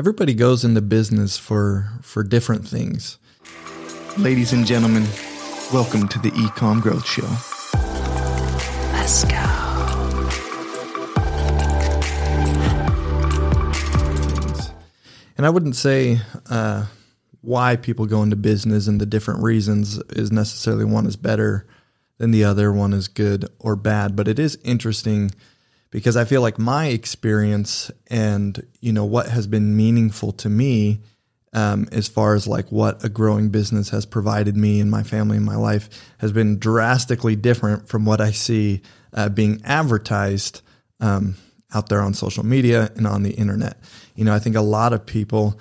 everybody goes into business for for different things. Ladies and gentlemen, welcome to the eComm Growth Show. Let's go. And I wouldn't say uh, why people go into business and the different reasons is necessarily one is better than the other, one is good or bad. But it is interesting because I feel like my experience and you know what has been meaningful to me um, as far as like what a growing business has provided me and my family and my life has been drastically different from what I see uh, being advertised um, out there on social media and on the internet. You know, I think a lot of people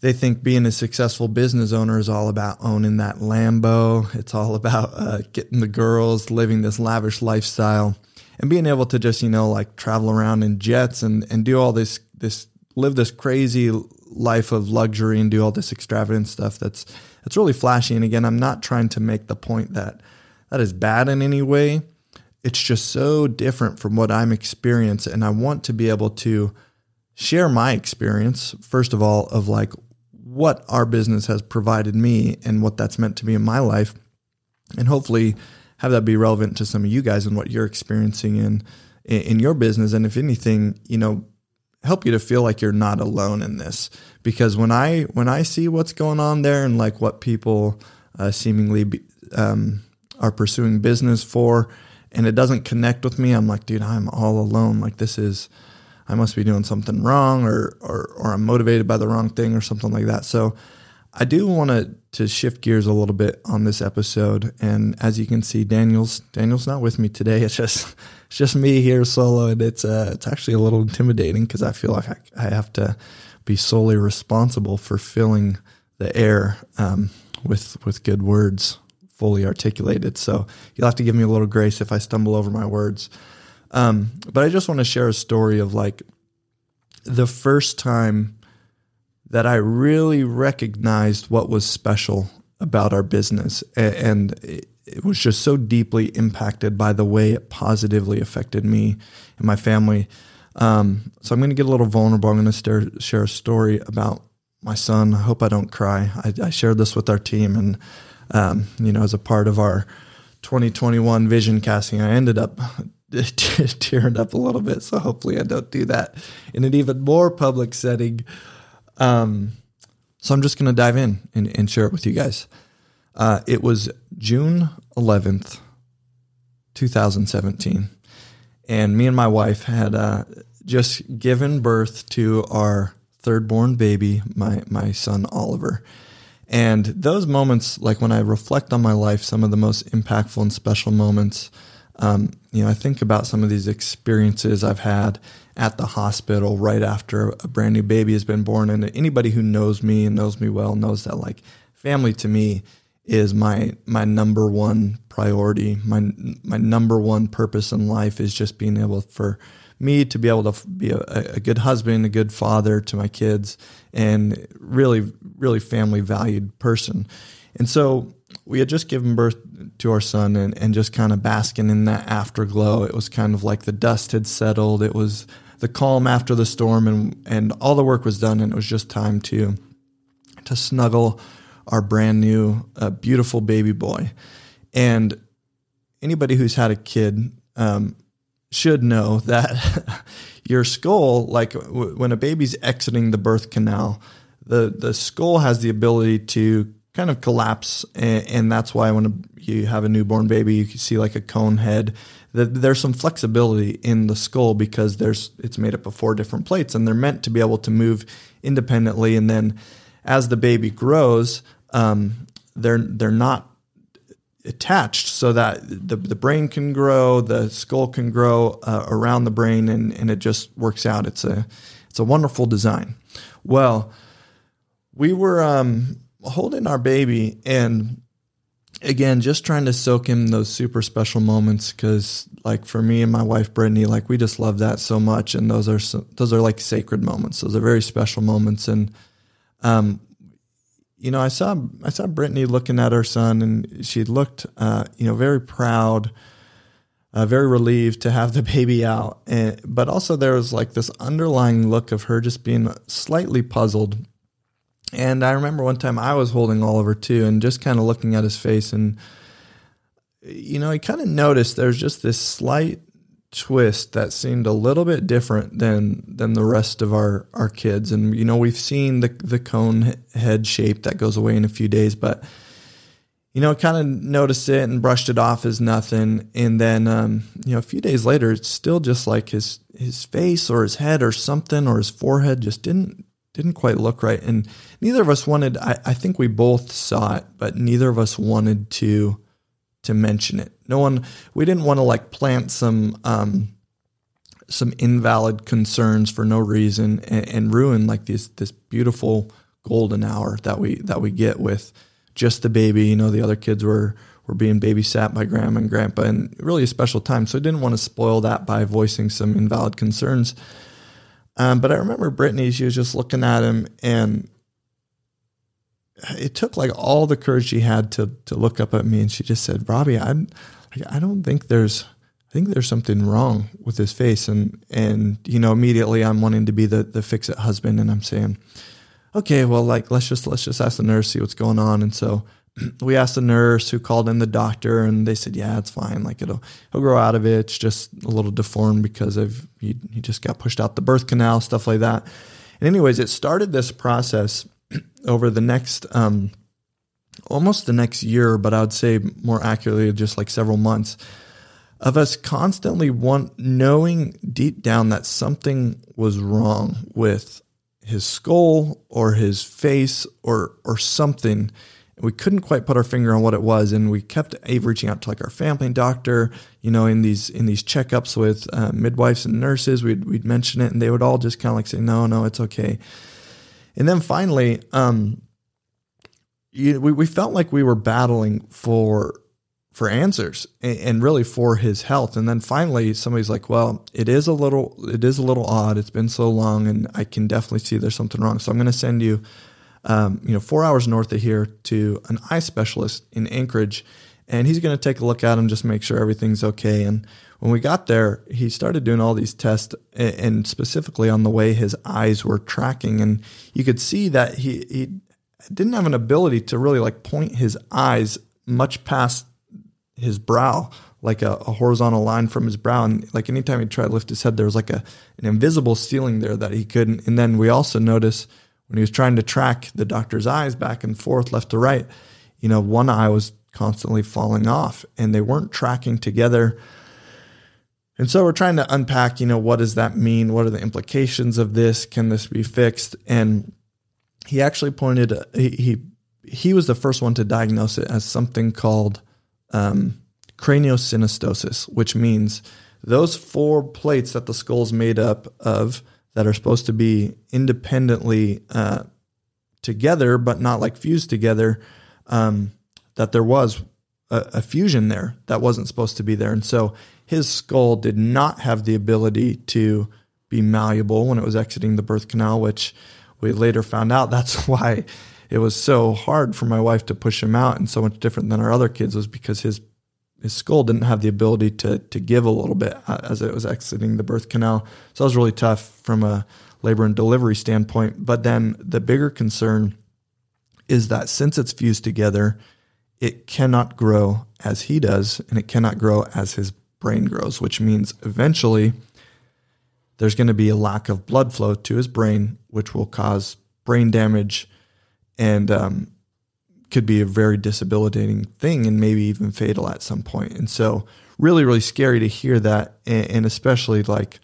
they think being a successful business owner is all about owning that Lambo. It's all about uh, getting the girls, living this lavish lifestyle, and being able to just you know like travel around in jets and and do all this this live this crazy life of luxury and do all this extravagant stuff. That's that's really flashy. And again, I'm not trying to make the point that that is bad in any way. It's just so different from what I'm experiencing, and I want to be able to share my experience first of all of like what our business has provided me and what that's meant to me in my life and hopefully have that be relevant to some of you guys and what you're experiencing in in your business. And if anything you know help you to feel like you're not alone in this. Because when i when i see what's going on there and like what people uh, seemingly be, um, are pursuing business for and it doesn't connect with me i'm like dude i'm all alone. Like this is I must be doing something wrong or, or, or I'm motivated by the wrong thing or something like that. So I do want to, to shift gears a little bit on this episode. And as you can see, Daniel's, Daniel's not with me today. It's just, it's just me here solo. And it's, uh, it's actually a little intimidating because I feel like I, I have to be solely responsible for filling the air, um, with, with good words fully articulated. So you'll have to give me a little grace if I stumble over my words. Um, but I just want to share a story of like the first time that I really recognized what was special about our business. And it was just so deeply impacted by the way it positively affected me and my family. Um, so I'm going to get a little vulnerable. I'm going to share a story about my son. I hope I don't cry. I, I shared this with our team, and um, you know, as a part of our 2021 vision casting, I ended up tearing up a little bit. So hopefully I don't do that in an even more public setting. Um, so I'm just going to dive in and, and, share it with you guys. Uh, it was June 11th, 2017. And me and my wife had uh, just given birth to our third born baby, my, my son Oliver. And those moments, like when I reflect on my life, some of the most impactful and special moments um, you know, I think about some of these experiences I've had at the hospital right after a brand new baby has been born. And anybody who knows me and knows me well knows that like family to me is my my number one priority. My my number one purpose in life is just being able for me to be able to be a, a good husband, a good father to my kids, and really really family valued person. And so we had just given birth to our son and, and just kind of basking in that afterglow. It was kind of like the dust had settled. It was the calm after the storm and, and all the work was done and it was just time to to snuggle our brand new uh, beautiful baby boy. And anybody who's had a kid um, should know that your skull, like w- when a baby's exiting the birth canal, the the skull has the ability to kind of collapse, and, and that's why when you have a newborn baby, you can see like a cone head. There's some flexibility in the skull because there's it's made up of four different plates, and they're meant to be able to move independently. And then, as the baby grows, um, they're they're not attached so that the, the brain can grow, the skull can grow uh, around the brain, and, and it just works out. It's a it's a wonderful design. Well, we were um, holding our baby and again just trying to soak in those super special moments because like for me and my wife brittany like we just love that so much and those are so, those are like sacred moments those are very special moments and um you know i saw i saw brittany looking at her son and she looked uh you know very proud uh, very relieved to have the baby out. And, but also there was like this underlying look of her just being slightly puzzled. And I remember one time I was holding Oliver too, and just kind of looking at his face, and you know, I kind of noticed there's just this slight twist that seemed a little bit different than than the rest of our our kids. And you know, we've seen the the cone head shape that goes away in a few days, but you know, kind of noticed it and brushed it off as nothing. And then, um, you know, a few days later, it's still just like his his face or his head or something or his forehead just didn't didn't quite look right. And neither of us wanted. I, I think we both saw it, but neither of us wanted to to mention it. No one. We didn't want to like plant some. Um, some invalid concerns for no reason and, and ruin like this this beautiful golden hour that we that we get with just the baby. You know, the other kids were were being babysat by grandma and grandpa, and really a special time. So I didn't want to spoil that by voicing some invalid concerns. Um, but I remember Brittany; she was just looking at him, and it took like all the courage she had to to look up at me, and she just said, "Robby, I, I don't think there's." I think there's something wrong with his face, and and you know immediately I'm wanting to be the the fix it husband, and I'm saying, okay, well, like let's just let's just ask the nurse see what's going on. And so we asked the nurse who called in the doctor, and they said, yeah, it's fine. Like it'll he'll grow out of it. It's just a little deformed because of he he just got pushed out the birth canal, stuff like that. And anyways, it started this process over the next um, almost the next year, but I would say more accurately, just like several months of us constantly want knowing deep down that something was wrong with his skull or his face or or something. We couldn't quite put our finger on what it was, and we kept reaching out to like our family doctor. You know, in these in these checkups with uh, midwives and nurses, we'd we'd mention it, and they would all just kind of like say, "No, no, it's okay." And then finally, um, you, we we felt like we were battling for for answers and, and, really for his health. And then finally, somebody's like, "Well, it is a little, it is a little odd. It's been so long, and I can definitely see there's something wrong. So I'm going to send you, um, you know, four hours north of here to an eye specialist in Anchorage, and he's going to take a look at him, just make sure everything's okay." And when we got there, he started doing all these tests, and specifically on the way his eyes were tracking, and you could see that he he didn't have an ability to really like point his eyes much past his brow, like a, a, horizontal line from his brow. And like anytime he tried to lift his head, there was like a an invisible ceiling there that he couldn't. And then we also noticed when he was trying to track the doctor's eyes back and forth, left to right, you know, one eye was constantly falling off and they weren't tracking together. And so we're trying to unpack, you know, what does that mean? What are the implications of this? Can this be fixed? And he actually pointed, he, he, he was the first one to diagnose it as something called um, craniosynostosis, which means those four plates that the skull's made up of that are supposed to be independently uh, together, but not like fused together, um, that there was a, a, fusion there that wasn't supposed to be there. And so his skull did not have the ability to be malleable when it was exiting the birth canal, which we later found out that's why it was so hard for my wife to push him out and so much different than our other kids was because his his skull didn't have the ability to to give a little bit uh, as it was exiting the birth canal. So that was really tough from a labor and delivery standpoint. But then the bigger concern is that since it's fused together, it cannot grow as he does, and it cannot grow as his brain grows, which means eventually there's going to be a lack of blood flow to his brain, which will cause brain damage and um, could be a very disabilitating thing and maybe even fatal at some point. And so, really, really scary to hear that, and, and especially like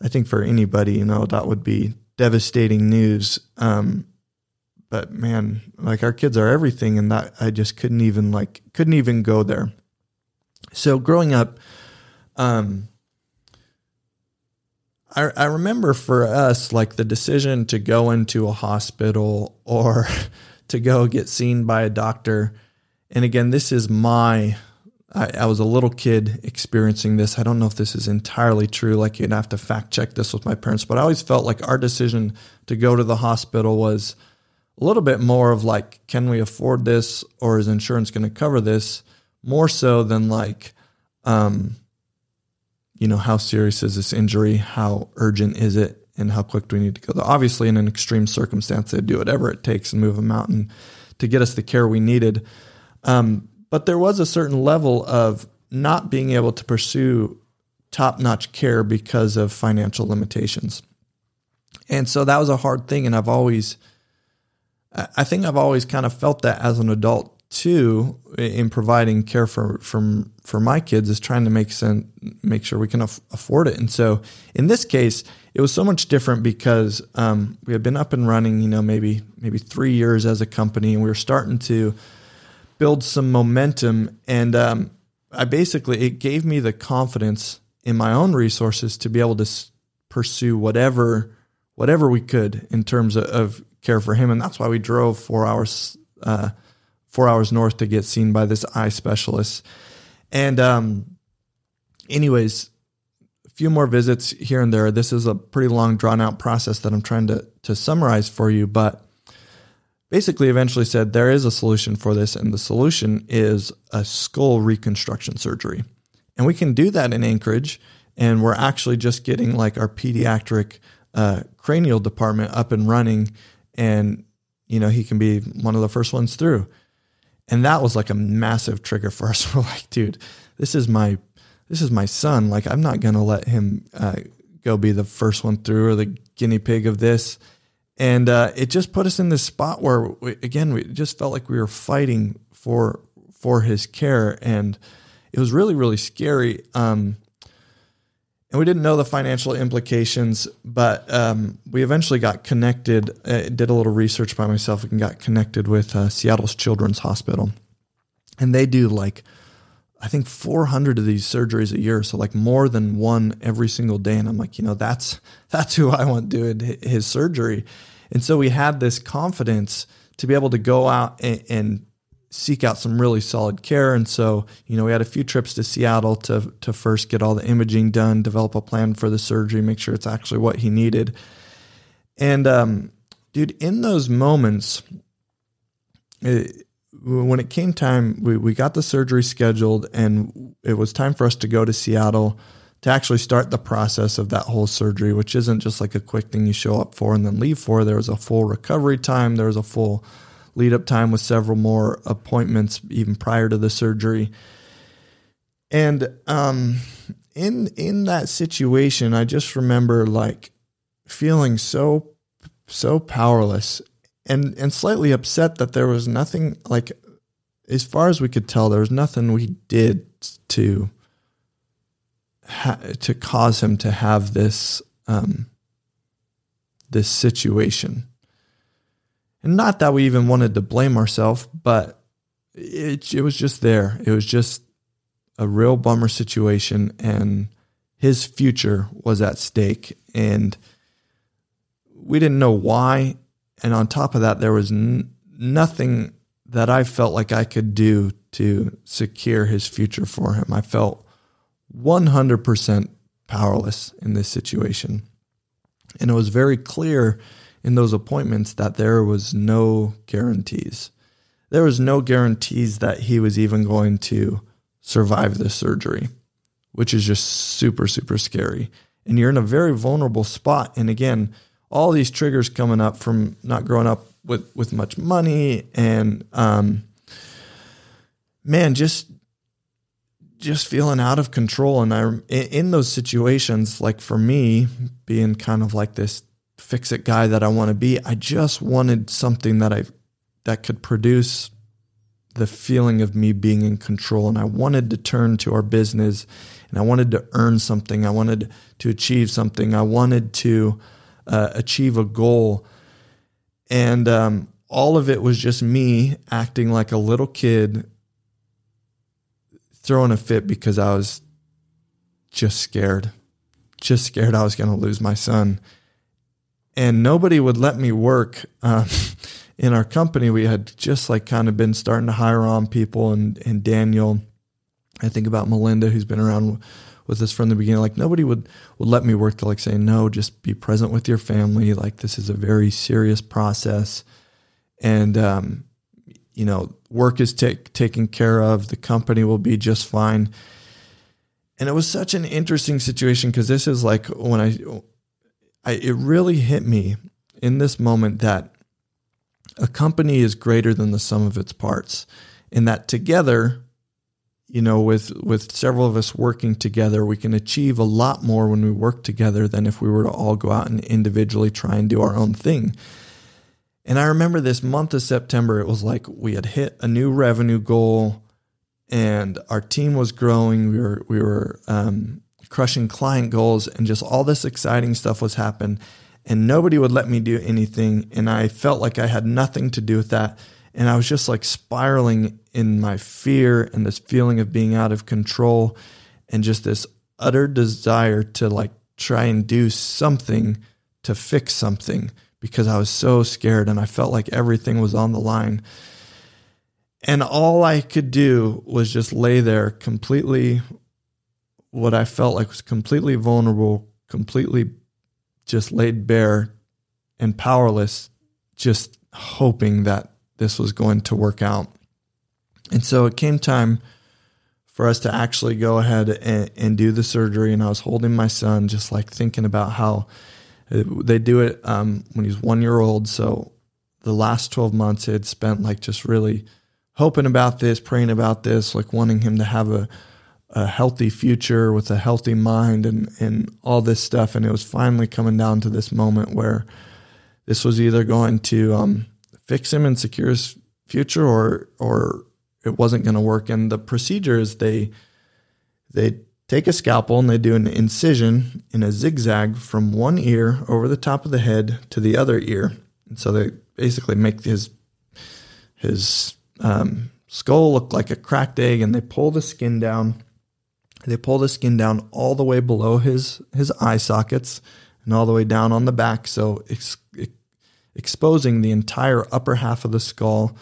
I think for anybody, you know, that would be devastating news. Um, but man, like our kids are everything, and that I just couldn't even like couldn't even go there. So growing up, um, I, I remember for us, like the decision to go into a hospital or to go get seen by a doctor. And again, this is my, I, I, was a little kid experiencing this. I don't know if this is entirely true. Like you'd have to fact check this with my parents, but I always felt like our decision to go to the hospital was a little bit more of like, can we afford this or is insurance going to cover this? More so than like, um, you know, how serious is this injury? How urgent is it? And how quick do we need to go? Obviously, in an extreme circumstance, they'd do whatever it takes and move a mountain to get us the care we needed. Um, but there was a certain level of not being able to pursue top notch care because of financial limitations. And so that was a hard thing. And I've always, I think I've always kind of felt that as an adult too, in providing care for, from, for my kids is trying to make sense, make sure we can af- afford it. And so in this case, it was so much different because um, we had been up and running, you know, maybe, maybe three years as a company and we were starting to build some momentum. And um, I basically, it gave me the confidence in my own resources to be able to s- pursue whatever whatever we could in terms of, of, care for him, and that's why we drove four hours uh, four hours north to get seen by this eye specialist. And um, anyways, a few more visits here and there. This is a pretty long, drawn out process that I'm trying to to summarize for you, but basically eventually said there is a solution for this and the solution is a skull reconstruction surgery and we can do that in Anchorage. And we're actually just getting like our pediatric uh, cranial department up and running. And, you know, he can be one of the first ones through. And that was like a massive trigger for us. We're like, dude, this is my, this is my son. Like, I'm not to let him uh, go be the first one through or the guinea pig of this. And uh, it just put us in this spot where, we, again, we just felt like we were fighting for for his care, and it was really really scary. Um, and we didn't know the financial implications, but um, we eventually got connected. Uh, did a little research by myself and got connected with uh, Seattle's Children's Hospital, and they do like I think 400 of these surgeries a year, so like more than one every single day. And I'm like, you know, that's that's who I want doing his surgery. And so we had this confidence to be able to go out and, and seek out some really solid care. And so, you know, we had a few trips to Seattle to to first get all the imaging done, develop a plan for the surgery, make sure it's actually what he needed. And um, dude, in those moments, it, when it came time, we, we got the surgery scheduled and it was time for us to go to Seattle to actually start the process of that whole surgery, which isn't just like a quick thing you show up for and then leave for. There was a full recovery time. There was a full lead up time with several more appointments even prior to the surgery. And um, in in that situation, I just remember like feeling so so powerless and and slightly upset that there was nothing like as far as we could tell there was nothing we did to ha- to cause him to have this um, this situation and not that we even wanted to blame ourselves but it it was just there it was just a real bummer situation and his future was at stake and we didn't know why and on top of that, there was n- nothing that I felt like I could do to secure his future for him. I felt 100% powerless in this situation. And it was very clear in those appointments that there was no guarantees. There was no guarantees that he was even going to survive the surgery, which is just super, super scary. And you're in a very vulnerable spot. And again, all these triggers coming up from not growing up with with much money and um, man just just feeling out of control and I in those situations like for me being kind of like this fix it guy that I want to be I just wanted something that I that could produce the feeling of me being in control and I wanted to turn to our business and I wanted to earn something I wanted to achieve something I wanted to uh, achieve a goal. And um, all of it was just me acting like a little kid, throwing a fit because I was just scared, just scared I was going to lose my son. And nobody would let me work. Um, in our company, we had just like kind of been starting to hire on people, and, and Daniel, I think about Melinda, who's been around with us from the beginning. Like nobody would would let me work to like say no, just be present with your family. Like this is a very serious process, and um, you know work is take, taken care of. The company will be just fine. and it was such an interesting situation because this is like when I, I it really hit me in this moment that a company is greater than the sum of its parts and that together you know with with several of us working together we can achieve a lot more when we work together than if we were to all go out and individually try and do our own thing. And i remember this month of september it was like we had hit a new revenue goal and our team was growing. We were we were um, crushing client goals and just all this exciting stuff was happening and nobody would let me do anything and i felt like i had nothing to do with that and I was just like spiraling in my fear and this feeling of being out of control and just this utter desire to like try and do something to fix something because I was so scared and I felt like everything was on the line. And all I could do was just lay there completely, what I felt like was completely vulnerable, completely just laid bare and powerless, just hoping that this was going to work out. And so it came time for us to actually go ahead and, and do the surgery. And I was holding my son, just like thinking about how they do it um, when he's one year old. So the last 12 months, had spent like just really hoping about this, praying about this, like wanting him to have a, a healthy future with a healthy mind and, and all this stuff. And it was finally coming down to this moment where this was either going to, um, fix him and secure his future or or it wasn't going to work. And the procedure is they they take a scalpel and they do an incision in a zigzag from one ear over the top of the head to the other ear. And so they basically make his his um, skull look like a cracked egg and they pull the skin down they pull the skin down all the way below his his eye sockets and all the way down on the back so it exposing the entire upper half of the skull.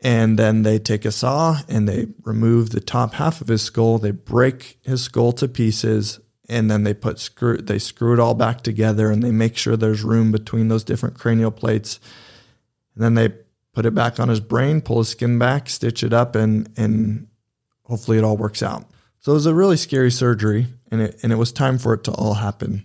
And then they take a saw and they remove the top half of his skull. They break his skull to pieces and then they put screw they screw it all back together and they make sure there's room between those different cranial plates. And then they put it back on his brain, pull his skin back, stitch it up and and hopefully it all works out. So it was a really scary surgery and it and it was time for it to all happen.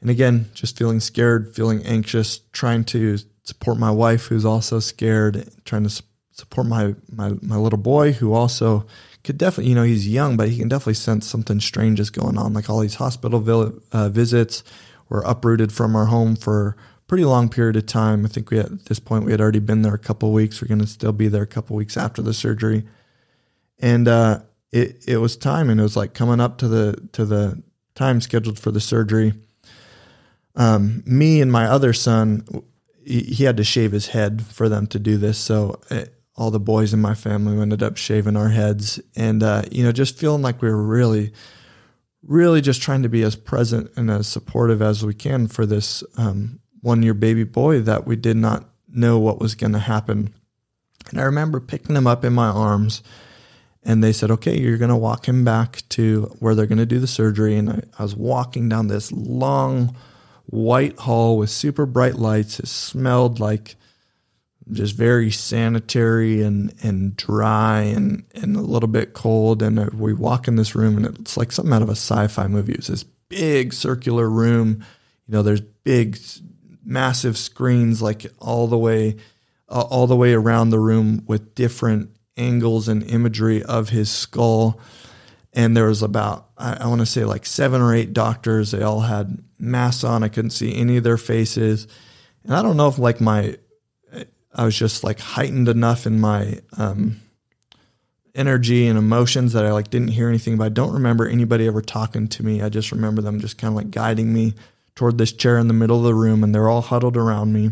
And again, just feeling scared, feeling anxious, trying to support my wife who's also scared, trying to support my my my little boy who also could definitely, you know, he's young, but he can definitely sense something strange is going on. Like all these hospital vi- uh, visits, we're uprooted from our home for a pretty long period of time. I think we at this point we had already been there a couple weeks. We're going to still be there a couple weeks after the surgery, and uh, it it was time, and it was like coming up to the to the time scheduled for the surgery um, me and my other son, he, had to shave his head for them to do this. So it, uh, all the boys in my family ended up shaving our heads, and uh, you know, just feeling like we were really, really just trying to be as present and as supportive as we can for this um, one year baby boy that we did not know what was going to happen. And I remember picking him up in my arms and they said, okay, you're going to walk him back to where they're going to do the surgery. And I, I was walking down this long white hall with super bright lights. It smelled like just very sanitary and, and dry and, and a little bit cold. And uh, we walk in this room and it's like something out of a sci-fi movie. It's this big circular room. You know, there's big, massive screens like all the way, uh, all the way around the room with different angles and imagery of his skull and there was about I, I want to say like seven or eight doctors. They all had masks on. I couldn't see any of their faces, and I don't know if like my I was just like heightened enough in my um, energy and emotions that I like didn't hear anything. But I don't remember anybody ever talking to me. I just remember them just kind of like guiding me toward this chair in the middle of the room, and they're all huddled around me.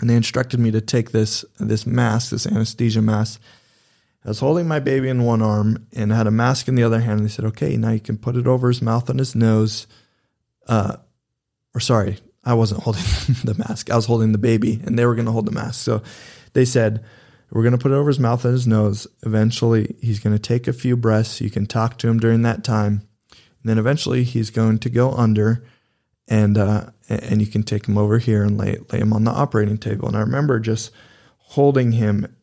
And they instructed me to take this this mask, this anesthesia mask, I was holding my baby in one arm and had a mask in the other hand. And they said, okay, now you can put it over his mouth and his nose. Uh, or sorry, I wasn't holding the mask. I was holding the baby and they were going to hold the mask. So they said, we're going to put it over his mouth and his nose. Eventually, he's going to take a few breaths. You can talk to him during that time. And then eventually, he's going to go under and, uh, and you can take him over here and lay, lay him on the operating table. And I remember just holding him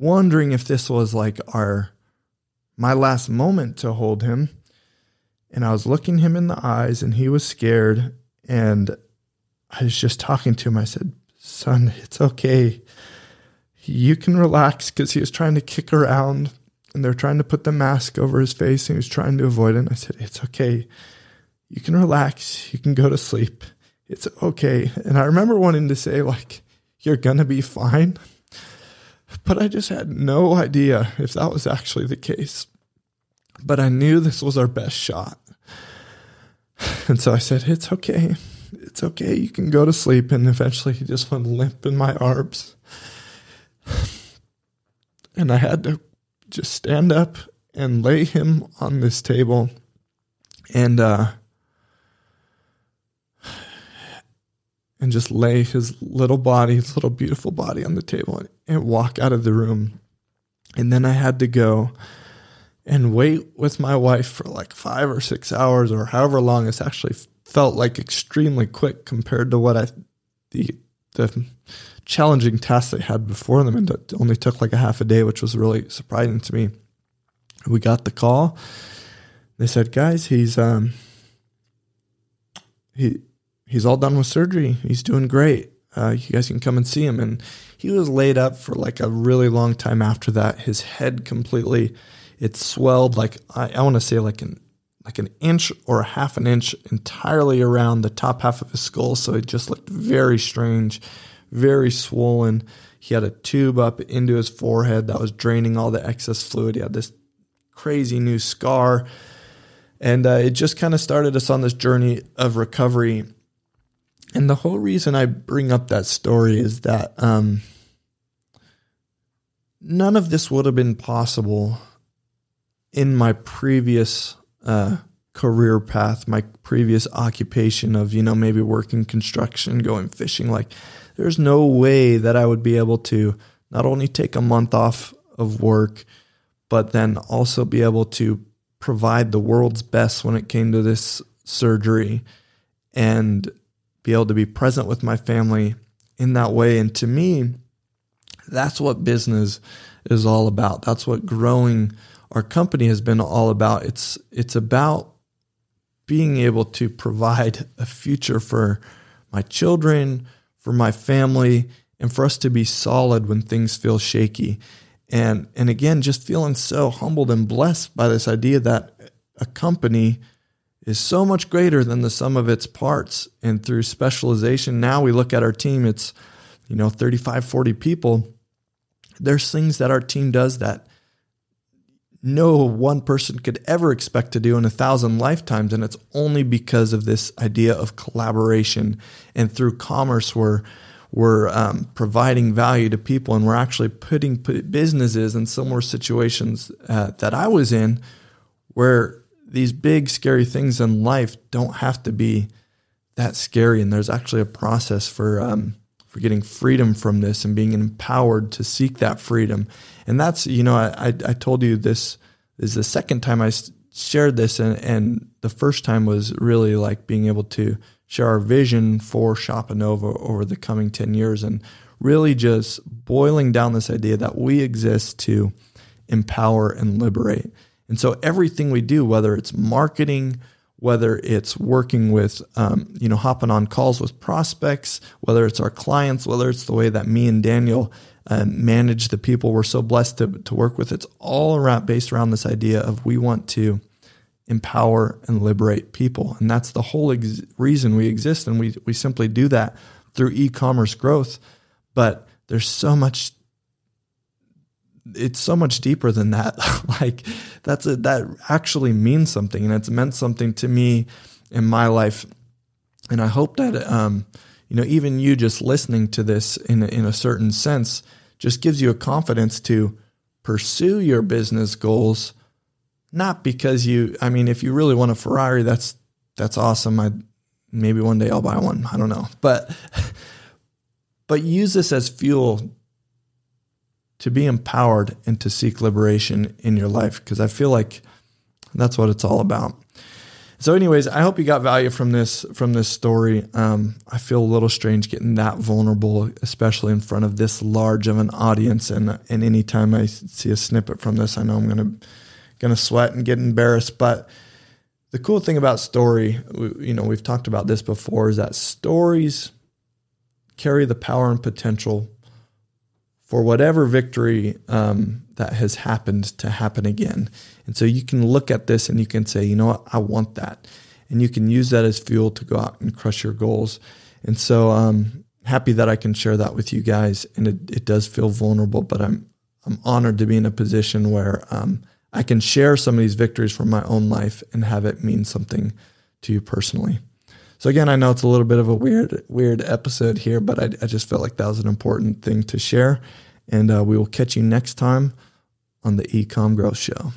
wondering if this was like our my last moment to hold him. And I was looking him in the eyes and he was scared. And I was just talking to him. I said, Son, it's okay. You can relax because he was trying to kick around and they're trying to put the mask over his face and he was trying to avoid it. And I said, It's okay. You can relax. You can go to sleep. It's okay. And I remember wanting to say, like, you're to be fine. But I just had no idea if that was actually the case. But I knew this was our best shot. And so I said, It's okay. It's okay. You can go to sleep. And eventually he just went limp in my arms. And I had to just stand up and lay him on this table and uh and just lay his little body, his little beautiful body on the table and, and walk out of the room. And then I had to go and wait with my wife for like five or six hours or however long. It's actually felt like extremely quick compared to what I the the challenging tasks they had before them, and it only took like a half a day, which was really surprising to me. We got the call. They said, "Guys, he's um he he's all done with surgery. He's doing great. Uh, you guys can come and see him." And he was laid up for like a really long time after that. His head completely it swelled like I, I want to say like an like an inch or a half an inch entirely around the top half of his skull. So it just looked very strange, very swollen. He had a tube up into his forehead that was draining all the excess fluid. He had this crazy new scar. And uh, it just kind of started us on this journey of recovery. And the whole reason I bring up that story is that um, none of this would have been possible in my previous uh, career path, my previous occupation of, you know, maybe working construction, going fishing. Like, there's no way that I would be able to not only take a month off of work, but then also be able to provide the world's best when it came to this surgery and be able to be present with my family in that way. And to me, that's what business is all about. That's what growing our company has been all about. It's it's about being able to provide a future for my children, for my family, and for us to be solid when things feel shaky. And and again, just feeling so humbled and blessed by this idea that a company is so much greater than the sum of its parts. And through specialization, now we look at our team, it's, you know, 35, 40 people. There's things that our team does that no one person could ever expect to do in a thousand lifetimes. And it's only because of this idea of collaboration. And through commerce, we're, we're um, providing value to people and we're actually putting businesses in similar situations uh, that I was in where these big, scary things in life don't have to be that scary. And there's actually a process for, um, for getting freedom from this and being empowered to seek that freedom and that's you know I, I, I told you this is the second time I shared this, and, and the first time was really like being able to share our vision for Shopanova over the coming ten years, and really just boiling down this idea that we exist to empower and liberate. And so everything we do, whether it's marketing, whether it's working with, um, you know, hopping on calls with prospects, whether it's our clients, whether it's the way that me and Daniel uh, manage the people we're so blessed to, to work with. It's all around based around this idea of we want to empower and liberate people. And that's the whole ex- reason we exist. And we, we simply do that through e-commerce growth. But there's so much it's so much deeper than that. like that's a, that actually means something, and it's meant something to me in my life. And I hope that um, you know, even you just listening to this in in a certain sense just gives you a confidence to pursue your business goals. Not because you, I mean, if you really want a Ferrari, that's that's awesome. I maybe one day I'll buy one. I don't know, but but use this as fuel to be empowered and to seek liberation in your life because I feel like that's what it's all about. So, anyways, I hope you got value from this from this story. Um, I feel a little strange getting that vulnerable, especially in front of this large of an audience. And and anytime I see a snippet from this, I know I'm going to sweat and get embarrassed. But the cool thing about story, you know, we've talked about this before, is that stories carry the power and potential for whatever victory um, that has happened to happen again. And so you can look at this and you can say, you know what, I want that. And you can use that as fuel to go out and crush your goals. And so um happy that I can share that with you guys. And it, it does feel vulnerable, but I'm I'm honored to be in a position where um, I can share some of these victories from my own life and have it mean something to you personally. So again, I know it's a little bit of a weird, weird episode here, but I, I just felt like that was an important thing to share. And uh, we will catch you next time on the eComm Growth Show.